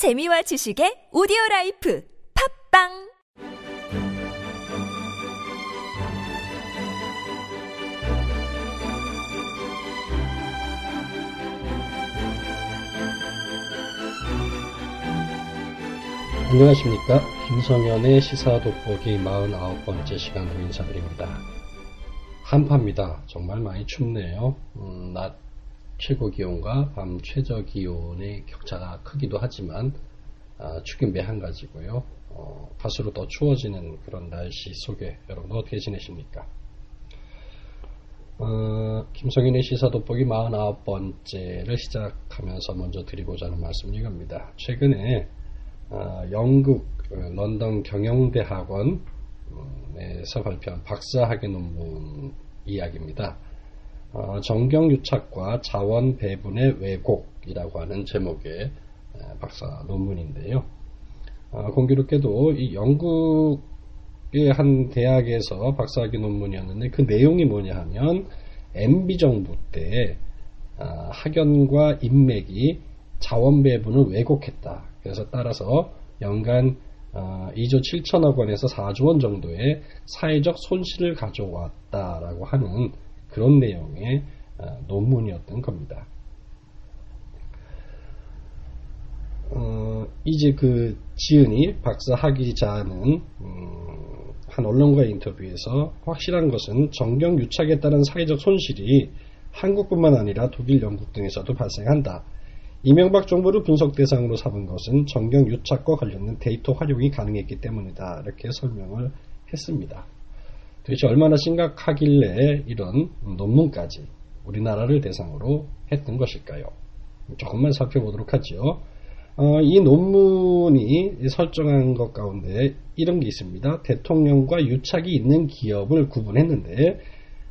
재미와 지식의 오디오 라이프 팟빵 안녕하십니까. 김성현의 시사 돋보기 49번째 시간으로 인사드립니다. 한파입니다. 정말 많이 춥네요. 음, 낮 최고 기온과 밤 최저 기온의 격차가 크기도 하지만 아, 춥긴 매한 가지고요. 어, 갈수록 더 추워지는 그런 날씨 속에 여러분 어떻게 지내십니까? 어, 김성현의 시사 돋보기 49번째를 시작하면서 먼저 드리고자 하는 말씀은 이겁니다. 최근에 어, 영국 어, 런던 경영대학원에서 발표한 박사학위 논문 이야기입니다. 어, 정경유착과 자원 배분의 왜곡이라고 하는 제목의 박사 논문인데요. 공교롭게도 이 영국의 한 대학에서 박사학위 논문이었는데 그 내용이 뭐냐 하면 MB 정부 때 학연과 인맥이 자원 배분을 왜곡했다. 그래서 따라서 연간 2조 7천억 원에서 4조 원 정도의 사회적 손실을 가져왔다라고 하는 그런 내용의 논문이었던 겁니다. 어, 이제 그 지은이 박사 학위자는 음, 한 언론과 인터뷰에서 확실한 것은 정경 유착에 따른 사회적 손실이 한국뿐만 아니라 독일, 영국 등에서도 발생한다. 이명박 정부를 분석 대상으로 삼은 것은 정경 유착과 관련된 데이터 활용이 가능했기 때문이다. 이렇게 설명을 했습니다. 도대체 얼마나 심각하길래 이런 논문까지 우리나라를 대상으로 했던 것일까요? 조금만 살펴보도록 하죠. 어, 이 논문이 설정한 것 가운데 이런 게 있습니다. 대통령과 유착이 있는 기업을 구분했는데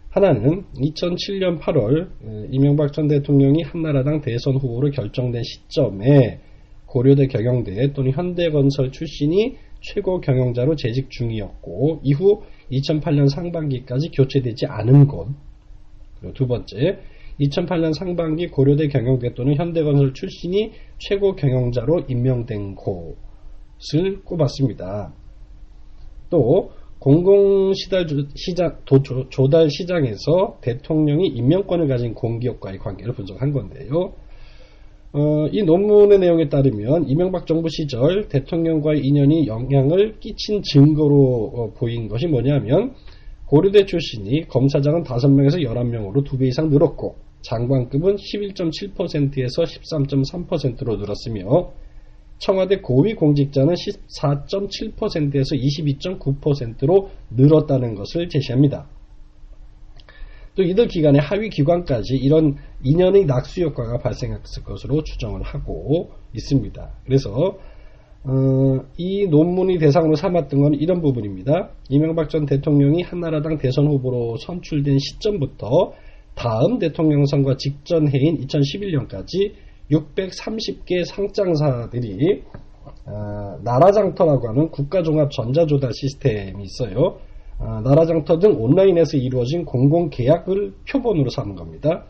하나는 2007년 8월 이명박 전 대통령이 한나라당 대선 후보로 결정된 시점에 고려대 경영대 또는 현대건설 출신이 최고 경영자로 재직 중이었고 이후 2008년 상반기까지 교체되지 않은 곳 그리고 두 번째 2008년 상반기 고려대 경영대 또는 현대건설 출신이 최고 경영자로 임명된 곳을 꼽았습니다. 또 공공시달 시장, 도, 조달 시장에서 대통령이 임명권을 가진 공기업과의 관계를 분석한 건데요. 어, 이 논문의 내용에 따르면 이명박 정부 시절 대통령과의 인연이 영향을 끼친 증거로 어, 보인 것이 뭐냐면 고려대 출신이 검사장은 5명에서 11명으로 2배 이상 늘었고 장관급은 11.7%에서 13.3%로 늘었으며 청와대 고위 공직자는 14.7%에서 22.9%로 늘었다는 것을 제시합니다. 또 이들 기간에 하위 기관까지 이런 인연의 낙수 효과가 발생했을 것으로 추정을 하고 있습니다. 그래서 어, 이 논문이 대상으로 삼았던 건 이런 부분입니다. 이명박 전 대통령이 한나라당 대선 후보로 선출된 시점부터 다음 대통령 선거 직전 해인 2011년까지 630개 상장사들이 어, 나라장터라고 하는 국가종합 전자조달 시스템이 있어요. 어, 나라 장터 등 온라인에서 이루어진 공공 계약을 표본으로 삼은 겁니다.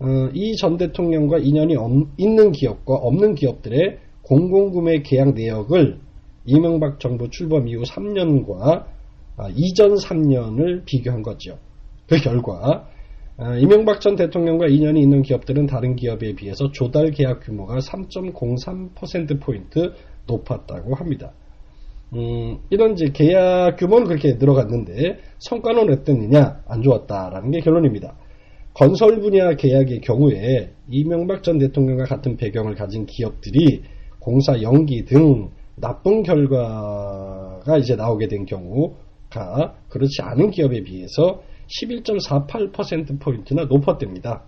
어, 이전 대통령과 인연이 있는 기업과 없는 기업들의 공공구매 계약 내역을 이명박 정부 출범 이후 3년과 아, 이전 3년을 비교한 거죠. 그 결과 아, 이명박 전 대통령과 인연이 있는 기업들은 다른 기업에 비해서 조달 계약 규모가 3.03%포인트 높았다고 합니다. 음, 이런 이제 계약 규모는 그렇게 늘어갔는데 성과는 어땠느냐? 안 좋았다라는 게 결론입니다. 건설 분야 계약의 경우에 이명박 전 대통령과 같은 배경을 가진 기업들이 공사 연기 등 나쁜 결과가 이제 나오게 된 경우가 그렇지 않은 기업에 비해서 11.48%포인트나 높았답니다.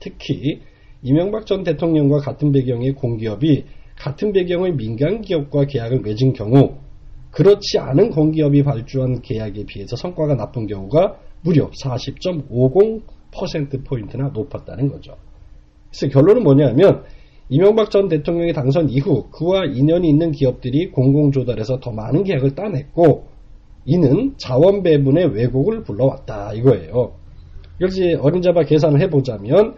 특히 이명박 전 대통령과 같은 배경의 공기업이 같은 배경의 민간 기업과 계약을 맺은 경우 그렇지 않은 공기업이 발주한 계약에 비해서 성과가 나쁜 경우가 무려 40.50%포인트나 높았다는 거죠. 그래서 결론은 뭐냐면 이명박 전 대통령이 당선 이후 그와 인연이 있는 기업들이 공공조달에서 더 많은 계약을 따냈고 이는 자원 배분의 왜곡을 불러왔다 이거예요. 역시 어린 자바 계산을 해보자면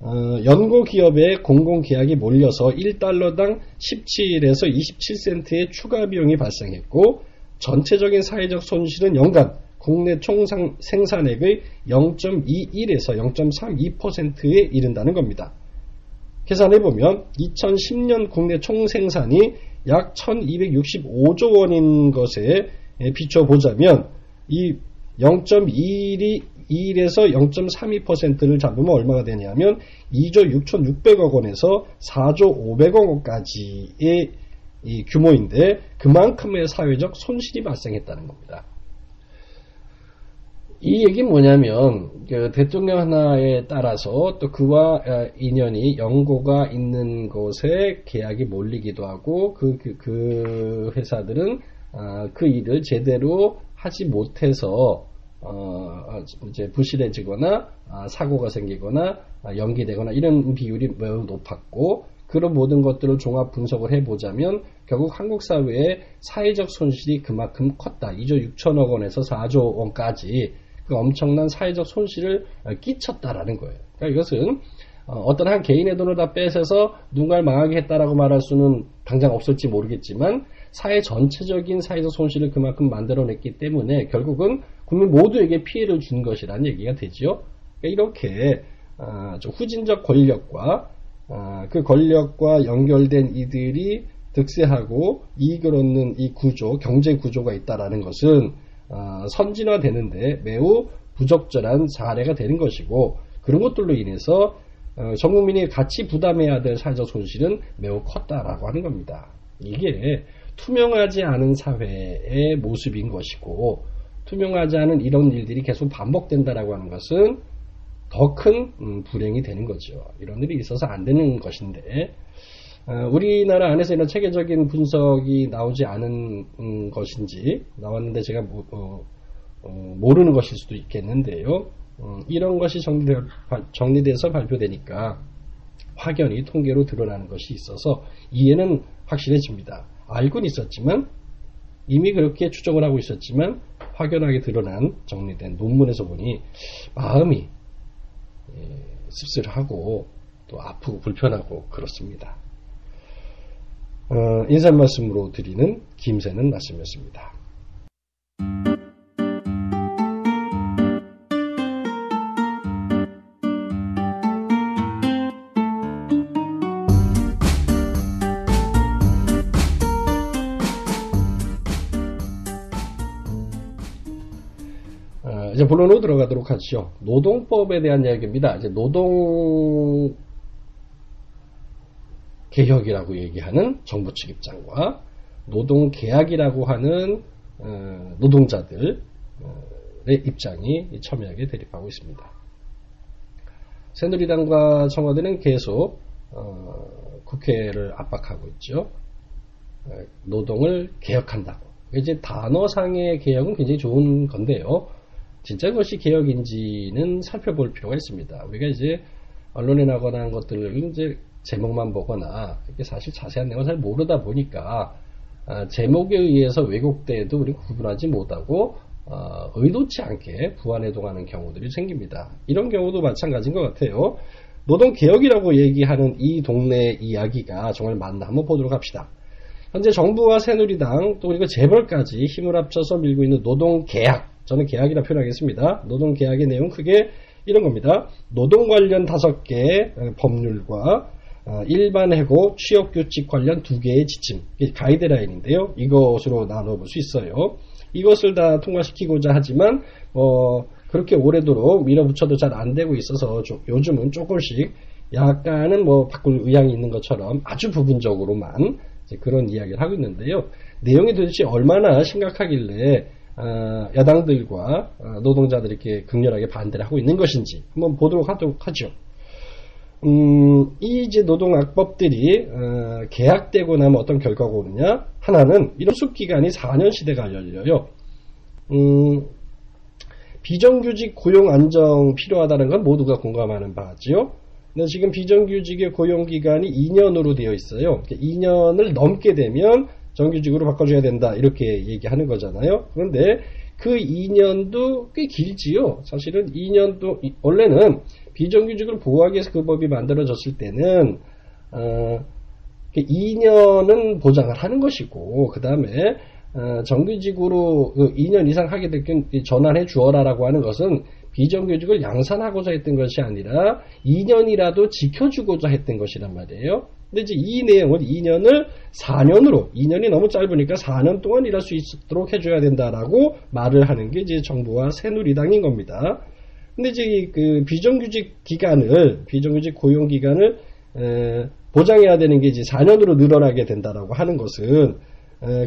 어, 연고 기업의 공공계약이 몰려서 1달러당 17에서 27센트의 추가 비용이 발생했고 전체적인 사회적 손실은 연간 국내 총 생산액의 0.21에서 0.32%에 이른다는 겁니다. 계산해 보면 2010년 국내 총 생산이 약 1265조 원인 것에 비춰 보자면 이 0.21이 1에서 0.32%를 잡으면 얼마가 되냐면 2조 6,600억 원에서 4조 500억 원까지의 규모인데 그만큼의 사회적 손실이 발생했다는 겁니다. 이 얘기는 뭐냐면 그 대통령 하나에 따라서 또 그와 인연이 연고가 있는 곳에 계약이 몰리기도 하고 그, 그, 그 회사들은 아, 그 일을 제대로 하지 못해서 어, 이제 부실해지거나 아, 사고가 생기거나 아, 연기되거나 이런 비율이 매우 높았고 그런 모든 것들을 종합 분석을 해보자면 결국 한국 사회의 사회적 손실이 그만큼 컸다. 2조 6천억 원에서 4조 원까지 그 엄청난 사회적 손실을 끼쳤다라는 거예요. 그러니까 이것은 어, 어떤 한 개인의 돈을 다 뺏어서 누군가를 망하게 했다라고 말할 수는 당장 없을지 모르겠지만 사회 전체적인 사회적 손실을 그만큼 만들어냈기 때문에 결국은 국민 모두에게 피해를 준 것이라는 얘기가 되지요. 그러니까 이렇게 아, 좀 후진적 권력과 아, 그 권력과 연결된 이들이 득세하고 이익을 얻는 이 구조, 경제 구조가 있다라는 것은 아, 선진화되는데 매우 부적절한 사례가 되는 것이고 그런 것들로 인해서 어, 전 국민이 같이 부담해야 될 사회적 손실은 매우 컸다라고 하는 겁니다. 이게 투명하지 않은 사회의 모습인 것이고 투명하지 않은 이런 일들이 계속 반복된다라고 하는 것은 더큰 음, 불행이 되는 거죠. 이런 일이 있어서 안 되는 것인데 어, 우리나라 안에서 이런 체계적인 분석이 나오지 않은 음, 것인지 나왔는데 제가 어, 어, 모르는 것일 수도 있겠는데요. 이런 것이 정리되, 서 발표되니까 확연히 통계로 드러나는 것이 있어서 이해는 확실해집니다. 알고는 있었지만 이미 그렇게 추정을 하고 있었지만 확연하게 드러난 정리된 논문에서 보니 마음이 예, 씁쓸하고 또 아프고 불편하고 그렇습니다. 어, 인사 말씀으로 드리는 김새는 말씀이었습니다. 본론으로 들어가도록 하죠. 노동법에 대한 이야기입니다. 이제 노동 개혁이라고 얘기하는 정부 측 입장과 노동 계약이라고 하는 어, 노동자들의 입장이 첨예하게 대립하고 있습니다. 새누리당과 청와대는 계속 어, 국회를 압박하고 있죠. 어, 노동을 개혁한다고. 이제 단어상의 개혁은 굉장히 좋은 건데요. 진짜 그것이 개혁인지는 살펴볼 필요가 있습니다. 우리가 이제 언론에 나거나 한 것들을 이제 제목만 보거나 이게 사실 자세한 내용을 잘 모르다 보니까 아, 제목에 의해서 왜곡돼도 우리 구분하지 못하고 어, 의도치 않게 부안해동하는 경우들이 생깁니다. 이런 경우도 마찬가지인 것 같아요. 노동개혁이라고 얘기하는 이 동네 이야기가 정말 맞나 한번 보도록 합시다. 현재 정부와 새누리당 또 그리고 재벌까지 힘을 합쳐서 밀고 있는 노동계약 저는 계약이라 표현하겠습니다. 노동 계약의 내용 크게 이런 겁니다. 노동 관련 다섯 개 어, 법률과 어, 일반 해고 취업 규칙 관련 두 개의 지침, 가이드라인인데요. 이것으로 나눠볼 수 있어요. 이것을 다 통과시키고자 하지만 어, 그렇게 오래도록 밀어붙여도 잘 안 되고 있어서 요즘은 조금씩 약간은 뭐 바꿀 의향이 있는 것처럼 아주 부분적으로만 그런 이야기를 하고 있는데요. 내용이 도대체 얼마나 심각하길래 어, 야당들과 어, 노동자들이 이렇게 극렬하게 반대를 하고 있는 것인지 한번 보도록 하도록 하죠. 음, 이 이제 노동악법들이 어, 계약되고 나면 어떤 결과가 오느냐? 하나는 이런 숙기간이 4년 시대가 열려요. 음, 비정규직 고용 안정 필요하다는 건 모두가 공감하는 바지요. 지금 비정규직의 고용 기간이 2년으로 되어 있어요. 2년을 넘게 되면 정규직으로 바꿔줘야 된다 이렇게 얘기하는 거잖아요. 그런데 그 2년도 꽤 길지요. 사실은 2년도 원래는 비정규직을 보호하기 위해서 그 법이 만들어졌을 때는 어, 2년은 보장을 하는 것이고 그 다음에 어, 정규직으로 2년 그 이상 하게 될 경우 전환해 주어라라고 하는 것은 비정규직을 양산하고자 했던 것이 아니라 2년이라도 지켜주고자 했던 것이란 말이에요. 근데 이제 이 내용을 2년을 4년으로 2년이 너무 짧으니까 4년 동안 일할 수 있도록 해줘야 된다라고 말을 하는 게 이제 정부와 새누리당인 겁니다. 근데 이제 그 비정규직 기간을 비정규직 고용 기간을 보장해야 되는 게 이제 4년으로 늘어나게 된다라고 하는 것은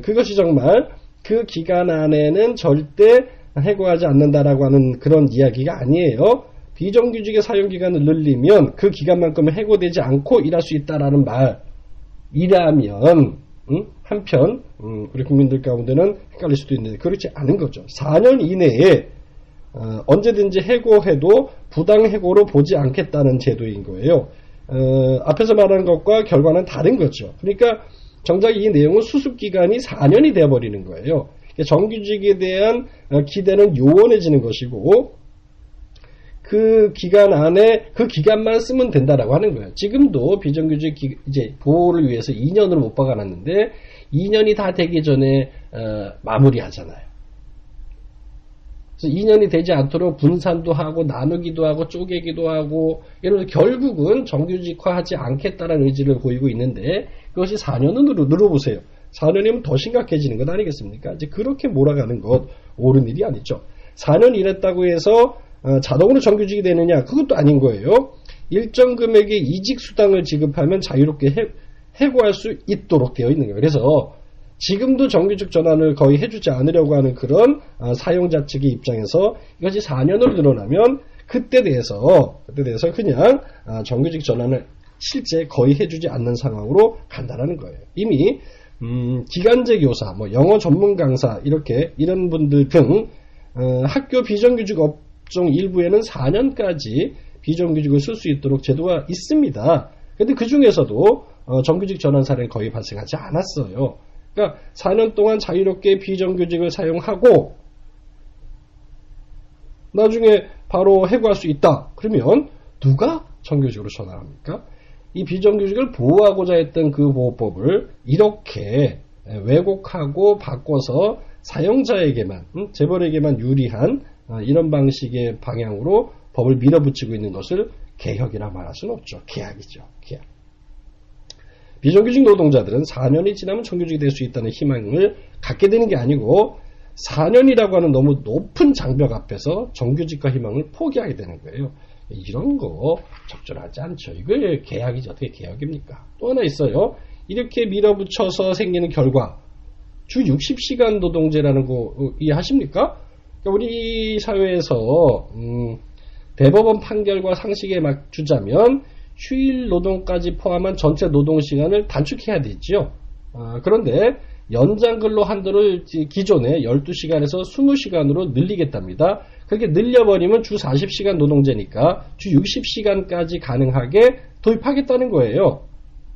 그것이 정말 그 기간 안에는 절대 해고하지 않는다라고 하는 그런 이야기가 아니에요. 비정규직의 사용기간을 늘리면 그 기간만큼은 해고되지 않고 일할 수 있다라는 말이라면 음? 한편 음, 우리 국민들 가운데는 헷갈릴 수도 있는데 그렇지 않은 거죠. 4년 이내에 어, 언제든지 해고해도 부당해고로 보지 않겠다는 제도인 거예요. 어, 앞에서 말한 것과 결과는 다른 거죠. 그러니까 정작 이 내용은 수습기간이 4년이 되어버리는 거예요. 정규직에 대한 어, 기대는 요원해지는 것이고 그 기간 안에 그 기간만 쓰면 된다라고 하는 거예요. 지금도 비정규직 기, 이제 보호를 위해서 2년으로 못 박아놨는데 2년이 다 되기 전에 어, 마무리하잖아요. 그래서 2년이 되지 않도록 분산도 하고 나누기도 하고 쪼개기도 하고 이러면서 결국은 정규직화하지 않겠다는 의지를 보이고 있는데 그것이 4년으로 늘어보세요. 4년이면 더 심각해지는 것 아니겠습니까? 이제 그렇게 몰아가는 것 옳은 일이 아니죠. 4년 일했다고 해서 어, 자동으로 정규직이 되느냐? 그것도 아닌 거예요. 일정 금액의 이직 수당을 지급하면 자유롭게 해, 해고할 수 있도록 되어 있는 거예요. 그래서 지금도 정규직 전환을 거의 해주지 않으려고 하는 그런 어, 사용자 측의 입장에서 이것이 4년을 늘어나면 그때 대해서 그때 대해서 그냥 어, 정규직 전환을 실제 거의 해주지 않는 상황으로 간다라는 거예요. 이미 음, 기간제 교사, 뭐 영어 전문 강사 이렇게 이런 분들 등 어, 학교 비정규직 업종 일부에는 4년까지 비정규직을 쓸 수 있도록 제도가 있습니다. 근데 그 중에서도 어, 정규직 전환 사례는 거의 발생하지 않았어요. 그러니까 4년 동안 자유롭게 비정규직을 사용하고 나중에 바로 해고할 수 있다. 그러면 누가 정규직으로 전환합니까? 이 비정규직을 보호하고자 했던 그 보호법을 이렇게 왜곡하고 바꿔서 사용자에게만 재벌에게만 유리한 어, 이런 방식의 방향으로 법을 밀어붙이고 있는 것을 개혁이라 말할 수는 없죠. 계약이죠. 계약. 비정규직 노동자들은 4년이 지나면 정규직이 될 수 있다는 희망을 갖게 되는 게 아니고 4년이라고 하는 너무 높은 장벽 앞에서 정규직과 희망을 포기하게 되는 거예요. 이런 거 적절하지 않죠. 이걸 계약이지 어떻게 계약입니까? 또 하나 있어요. 이렇게 밀어붙여서 생기는 결과 주 60시간 노동제라는 거 이해하십니까? 그러니까 우리 사회에서 음, 대법원 판결과 상식에 맞추자면 휴일 노동까지 포함한 전체 노동 시간을 단축해야 되지요. 아, 그런데 연장 근로 한도를 기존에 12시간에서 20시간으로 늘리겠답니다. 그렇게 늘려버리면 주 40시간 노동제니까 주 60시간까지 가능하게 도입하겠다는 거예요.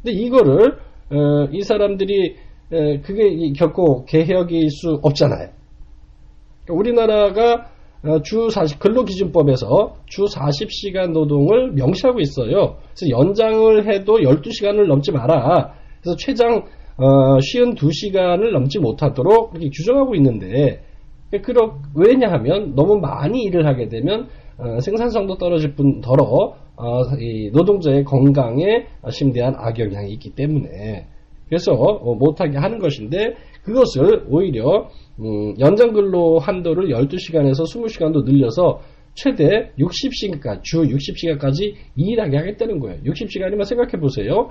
근데 이거를 어, 이 사람들이 에, 그게 결코 개혁일 수 없잖아요. 우리나라가 어, 주 40, 근로기준법에서 주 40시간 노동을 명시하고 있어요. 그래서 연장을 해도 12시간을 넘지 마라. 그래서 최장 어, 52시간을 넘지 못하도록 이렇게 규정하고 있는데, 그러, 왜냐하면 너무 많이 일을 하게 되면 어, 생산성도 떨어질 뿐 더러 어, 노동자의 건강에 심대한 악영향이 있기 때문에 그래서 어, 못하게 하는 것인데 그것을 오히려 음, 연장 근로 한도를 12시간에서 20시간도 늘려서 최대 60시간까지, 주 60시간까지 일하게 하겠다는 거예요. 60시간이면 생각해 보세요.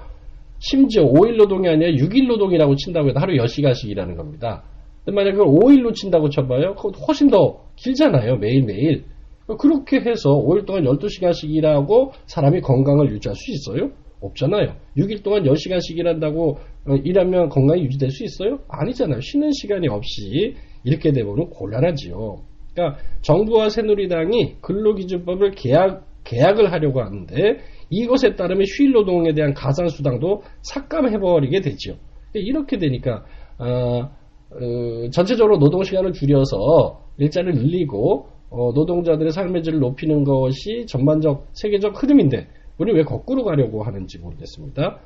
심지어 5일 노동이 아니라 6일 노동이라고 친다고 해도 하루 10시간씩 일하는 겁니다. 만약에 그걸 5일로 친다고 쳐봐요. 훨씬 더 길잖아요. 매일매일. 그렇게 해서 5일 동안 12시간씩 일하고 사람이 건강을 유지할 수 있어요? 없잖아요. 6일 동안 10시간씩 일한다고 어, 일하면 건강이 유지될 수 있어요? 아니잖아요. 쉬는 시간이 없이 이렇게 되면 곤란하지요. 그러니까 정부와 새누리당이 근로기준법을 계약, 계약을 하려고 하는데 이것에 따르면 휴일 노동에 대한 가산 수당도 삭감해버리게 되죠. 이렇게 되니까 어, 어, 전체적으로 노동 시간을 줄여서 일자를 늘리고 어, 노동자들의 삶의 질을 높이는 것이 전반적 세계적 흐름인데 우리 왜 거꾸로 가려고 하는지 모르겠습니다.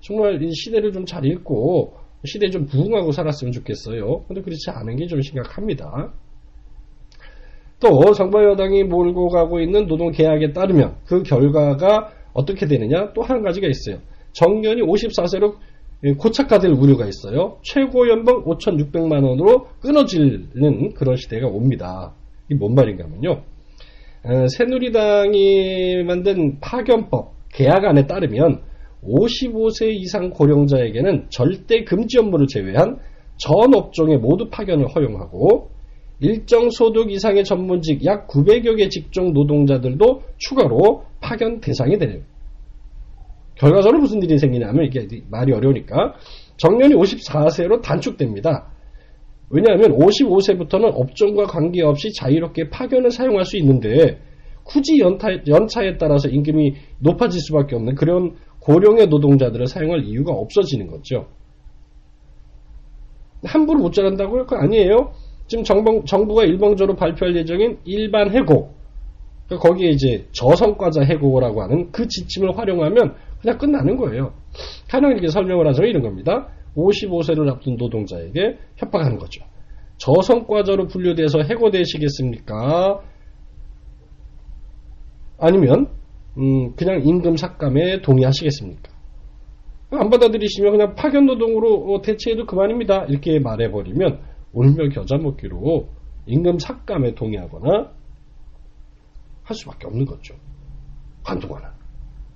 정말 이 시대를 좀 잘 읽고 시대에 좀 부응하고 살았으면 좋겠어요. 근데 그렇지 않은 게 좀 심각합니다. 또 정부 여당이 몰고 가고 있는 노동 계약에 따르면 그 결과가 어떻게 되느냐 또 한 가지가 있어요. 정년이 54세로 고착화될 우려가 있어요. 최고 연봉 5,600만 원으로 끊어지는 그런 시대가 옵니다. 이게 뭔 말인가면요. 어, 새누리당이 만든 파견법 계약안에 따르면 55세 이상 고령자에게는 절대 금지 업무를 제외한 전 업종의 모두 파견을 허용하고 일정 소득 이상의 전문직 약 900여 개 직종 노동자들도 추가로 파견 대상이 되네요. 결과적으로 무슨 일이 생기냐면 이게 말이 어려우니까 정년이 54세로 단축됩니다. 왜냐하면 55세부터는 업종과 관계없이 자유롭게 파견을 사용할 수 있는데 굳이 연타, 연차에 따라서 임금이 높아질 수밖에 없는 그런 고령의 노동자들을 사용할 이유가 없어지는 거죠. 함부로 못 자란다고요? 그거 아니에요. 지금 정부, 정부가 일방적으로 발표할 예정인 일반 해고, 그러니까 거기에 이제 저성과자 해고라고 하는 그 지침을 활용하면 그냥 끝나는 거예요. 이렇게 설명을 하자면 이런 겁니다. 55세를 앞둔 노동자에게 협박하는 거죠. 저성과자로 분류돼서 해고되시겠습니까? 아니면 음, 그냥 임금 삭감에 동의하시겠습니까? 안 받아들이시면 그냥 파견 노동으로 어, 대체해도 그만입니다. 이렇게 말해버리면 울며 겨자 먹기로 임금 삭감에 동의하거나 할 수밖에 없는 거죠. 한동안은.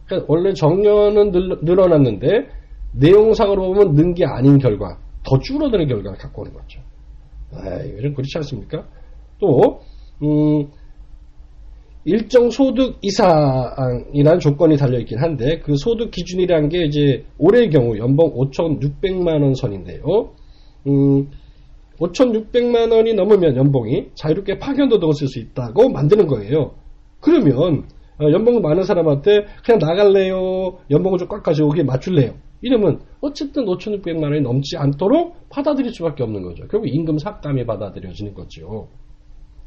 그러니까 원래 정년은 늘, 어났는데 내용상으로 보면 는 게 아닌 결과, 더 줄어드는 결과를 갖고 오는 거죠. 아, 이건 그렇지 않습니까? 또, 음, 일정 소득 이상이라는 조건이 달려있긴 한데, 그 소득 기준이라는 게 이제 올해의 경우 연봉 5,600만원 선인데요. 음, 5,600만 원이 넘으면 연봉이 자유롭게 파견 노동을 쓸 수 있다고 만드는 거예요. 그러면 어, 연봉 많은 사람한테 그냥 나갈래요. 연봉을 좀 깎아주고 거기에 맞출래요. 이러면 어쨌든 5,600만 원이 넘지 않도록 받아들일 수밖에 없는 거죠. 결국 임금 삭감이 받아들여지는 거죠.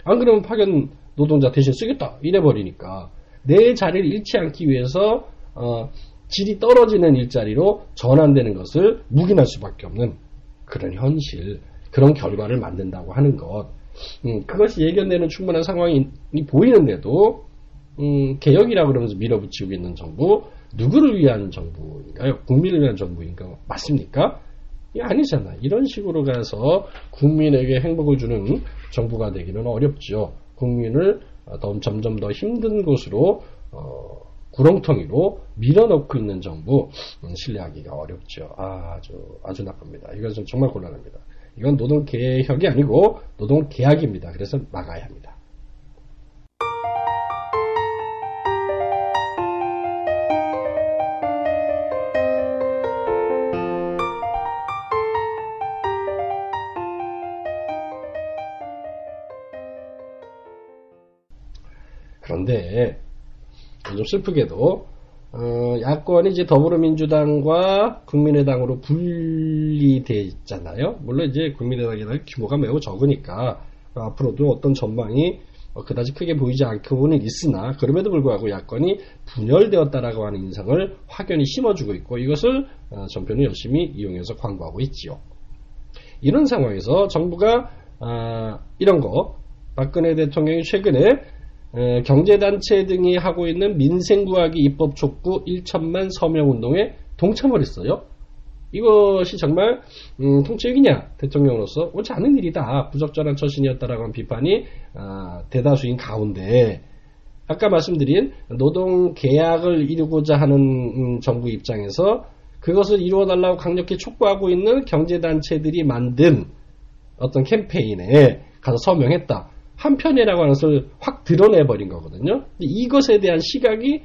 안 그러면 파견 노동자 대신 쓰겠다 이래버리니까 내 자리를 잃지 않기 위해서 어, 질이 떨어지는 일자리로 전환되는 것을 묵인할 수밖에 없는 그런 현실. 그런 결과를 만든다고 하는 것. 음, 그것이 예견되는 충분한 상황이 보이는데도 음, 개혁이라 그러면서 밀어붙이고 있는 정부 누구를 위한 정부인가요? 국민을 위한 정부인가 맞습니까? 이 아니잖아. 이런 식으로 가서 국민에게 행복을 주는 정부가 되기는 어렵죠. 국민을 더, 점점 더 힘든 곳으로 어, 구렁텅이로 밀어넣고 있는 정부 음, 신뢰하기가 어렵죠. 아, 아주 아주 나쁩니다. 이것은 정말 곤란합니다. 이건 노동 개혁이 아니고 노동 계약입니다. 그래서 막아야 합니다. 좀 슬프게도 어, 야권이 이제 더불어민주당과 국민의당으로 분리돼 있잖아요. 물론 이제 국민의당이 규모가 매우 적으니까 어, 앞으로도 어떤 전망이 어, 그다지 크게 보이지 않고는 있으나 그럼에도 불구하고 야권이 분열되었다라고 하는 인상을 확연히 심어주고 있고 이것을 어, 전편은 열심히 이용해서 광고하고 있지요. 이런 상황에서 정부가 아, 이런 거 박근혜 대통령이 최근에 경제단체 등이 하고 있는 민생구하기 입법 촉구 1천만 서명운동에 동참을 했어요. 이것이 정말 음, 통치력이냐 대통령으로서 옳지 않은 일이다 부적절한 처신이었다라고 하는 비판이 아, 대다수인 가운데 아까 말씀드린 노동 계약을 이루고자 하는 음, 정부 입장에서 그것을 이루어달라고 강력히 촉구하고 있는 경제단체들이 만든 어떤 캠페인에 가서 서명했다. 한편이라고 하는 것을 확 드러내버린 거거든요. 이것에 대한 시각이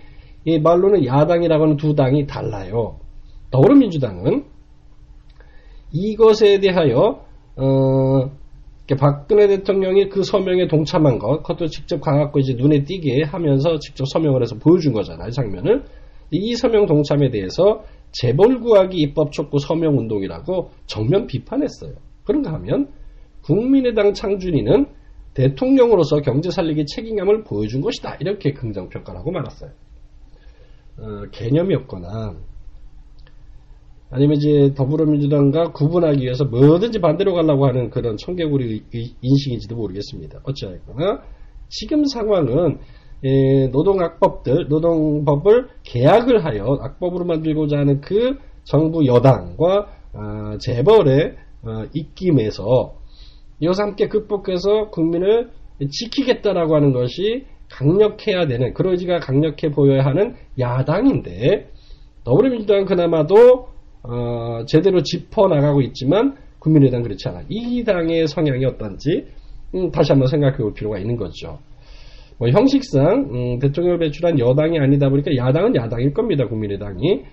말로는 야당이라고 하는 두 당이 달라요. 더불어민주당은 이것에 대하여 어, 박근혜 대통령이 그 서명에 동참한 것, 그것도 직접 가갖고 이제 눈에 띄게 하면서 직접 서명을 해서 보여준 거잖아요, 장면을. 이 서명 동참에 대해서 재벌 구하기 입법 촉구 서명 운동이라고 정면 비판했어요. 그런가 하면 국민의당 창준이는 대통령으로서 경제 살리기 책임감을 보여준 것이다. 이렇게 긍정 평가를 하고 말았어요. 어, 개념이 없거나 아니면 이제 더불어민주당과 구분하기 위해서 뭐든지 반대로 가려고 하는 그런 청개구리 인식인지도 모르겠습니다. 어찌하였거나 지금 상황은 예, 노동악법들, 노동법을 계약을 하여 악법으로 만들고자 하는 그 정부 여당과 어, 재벌의 어, 입김에서 이것을 함께 극복해서 국민을 지키겠다라고 하는 것이 강력해야 되는 그런 의지가 강력해 보여야 하는 야당인데 더불어민주당은 그나마도 어, 제대로 짚어 나가고 있지만 국민의당 그렇지 않아. 이 당의 성향이 어떤지 음, 다시 한번 생각해 볼 필요가 있는 거죠. 뭐 형식상 음, 대통령을 배출한 여당이 아니다 보니까 야당은 야당일 겁니다. 국민의당이.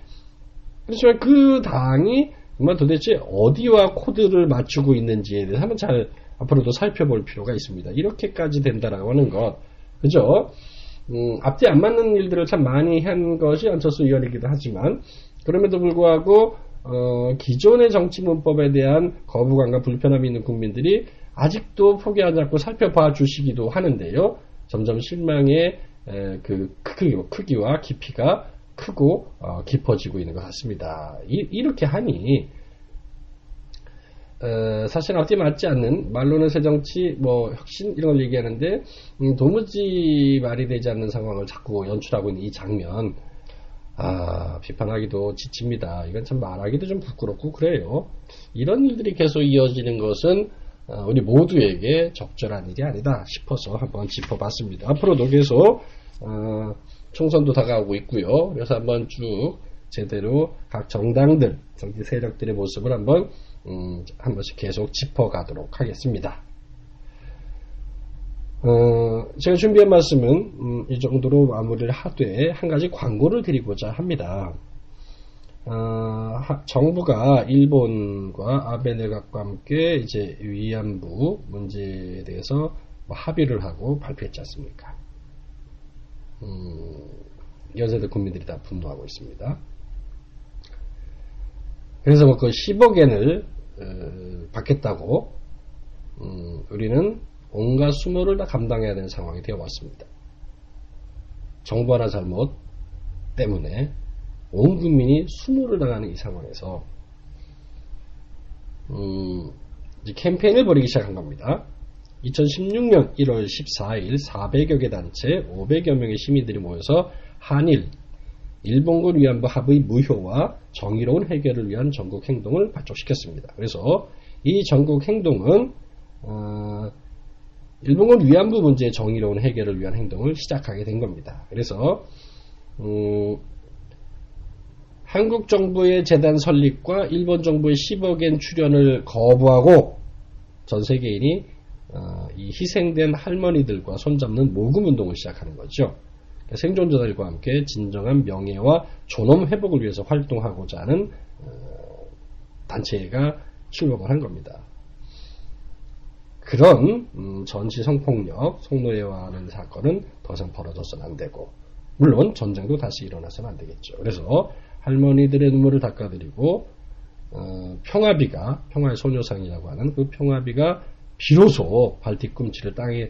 그렇지만 그 당이 정말 도대체 어디와 코드를 맞추고 있는지에 대해서 한번 잘 앞으로도 살펴볼 필요가 있습니다. 이렇게까지 된다라고 하는 것. 그죠? 음, 앞뒤 안 맞는 일들을 참 많이 한 것이 안철수 의원이기도 하지만 그럼에도 불구하고 어, 기존의 정치 문법에 대한 거부감과 불편함이 있는 국민들이 아직도 포기하지 않고 살펴봐 주시기도 하는데요. 점점 실망의 에, 그 크기, 크기와 깊이가 크고 어, 깊어지고 있는 것 같습니다. 이, 렇게 하니 어, 사실 앞뒤 맞지 않는 말로는 새정치, 뭐 혁신 이런 걸 얘기하는데 음, 도무지 말이 되지 않는 상황을 자꾸 연출하고 있는 이 장면 아, 비판하기도 지칩니다. 이건 참 말하기도 좀 부끄럽고 그래요. 이런 일들이 계속 이어지는 것은 어, 우리 모두에게 적절한 일이 아니다 싶어서 한번 짚어봤습니다. 앞으로도 계속 어, 총선도 다가오고 있고요. 그래서 한번 쭉 제대로 각 정당들, 정치 세력들의 모습을 한번 음, 한 번씩 계속 짚어가도록 하겠습니다. 어, 제가 준비한 말씀은 음, 이 정도로 마무리를 하되 한 가지 광고를 드리고자 합니다. 어, 하, 정부가 일본과 아베 내각과 함께 이제 위안부 문제에 대해서 뭐 합의를 하고 발표했지 않습니까? 음, 연세대 국민들이 다 분노하고 있습니다. 그래서 뭐그 10억 엔을 어, 받겠다고 음, 우리는 온갖 수모를 다 감당해야 되는 상황이 되어 왔습니다. 정부 하나 잘못 때문에 온 국민이 수모를 당하는 이 상황에서 음, 캠페인을 벌이기 시작한 겁니다. 2016년 1월 14일 400여 개 단체 500여 명의 시민들이 모여서 한일 일본군 위안부 합의 무효와 정의로운 해결을 위한 전국 행동을 발족시켰습니다. 그래서 이 전국 행동은 어, 일본군 위안부 문제의 정의로운 해결을 위한 행동을 시작하게 된 겁니다. 그래서 음, 한국 정부의 재단 설립과 일본 정부의 10억엔 출연을 거부하고 전 세계인이 어, 이 희생된 할머니들과 손잡는 모금 운동을 시작하는 거죠. 그러니까 생존자들과 함께 진정한 명예와 존엄 회복을 위해서 활동하고자 하는 어, 단체가 출범을 한 겁니다. 그런 음, 전시 성폭력, 성노예화하는 사건은 더 이상 벌어져서는 안 되고 물론 전쟁도 다시 일어나서는 안 되겠죠. 그래서 할머니들의 눈물을 닦아드리고 어, 평화비가 평화의 소녀상이라고 하는 그 평화비가 비로소 발뒤꿈치를 땅에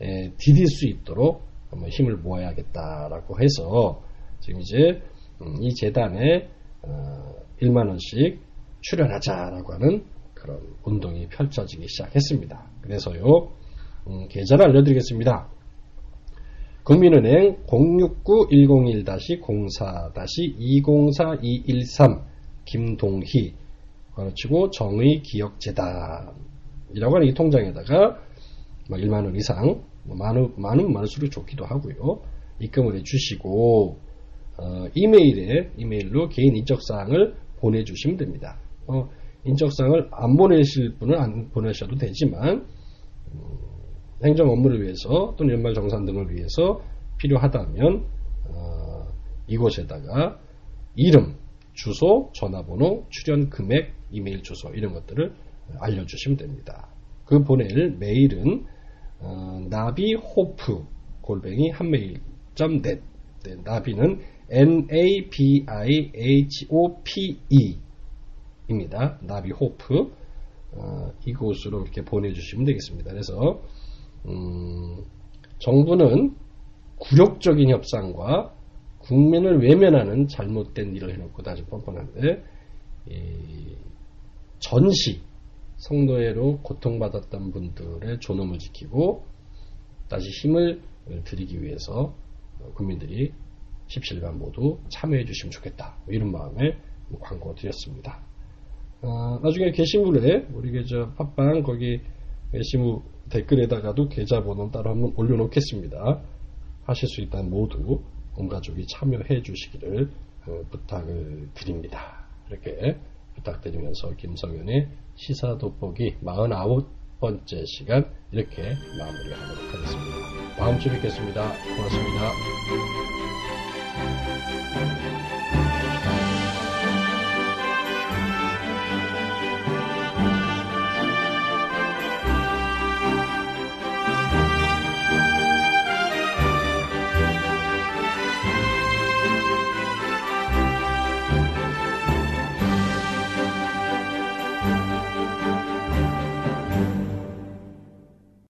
에, 디딜 수 있도록 한번 힘을 모아야겠다라고 해서 지금 이제 음, 이 재단에 어, 1만 원씩 출연하자라고 하는 그런 운동이 펼쳐지기 시작했습니다. 그래서요, 음, 계좌를 알려드리겠습니다. 국민은행 069-101-04-204213 김동희 가르치고 정의기억재단 이라고 하는 이 통장에다가 1만원 뭐 이상 뭐 많은, 많은 많을수록 좋기도 하고요. 입금을 해주시고 어, 이메일에 이메일로 개인 인적사항을 보내주시면 됩니다. 어, 인적사항을 안 보내실 분은 안 보내셔도 되지만 음, 행정 업무를 위해서 또는 연말 정산 등을 위해서 필요하다면 어, 이곳에다가 이름, 주소, 전화번호, 출연 금액, 이메일 주소 이런 것들을 알려주시면 됩니다. 그 보낼 메일은 어, 나비호프 골뱅이 한메일.net 네, 나비는 N-A-B-I-H-O-P-E 입니다. 나비호프 어, 이곳으로 이렇게 보내주시면 되겠습니다. 그래서 음, 정부는 굴욕적인 협상과 국민을 외면하는 잘못된 일을 해놓고 아주 뻔뻔한데 이 전시 성노예로 고통받았던 분들의 존엄을 지키고 다시 힘을 드리기 위해서 국민들이 17만 모두 참여해 주시면 좋겠다. 뭐 이런 마음에 광고 드렸습니다. 어, 나중에 게시물에 우리 계저 팟빵 거기 게시물 댓글에다가도 계좌번호 따로 한번 올려놓겠습니다. 하실 수 있다면 모두 온 가족이 참여해 주시기를 어, 부탁을 드립니다. 이렇게 부탁드리면서 김성현의 시사 돋보기 49번째 시간 이렇게 마무리하도록 하겠습니다. 다음 주에 뵙겠습니다. 고맙습니다.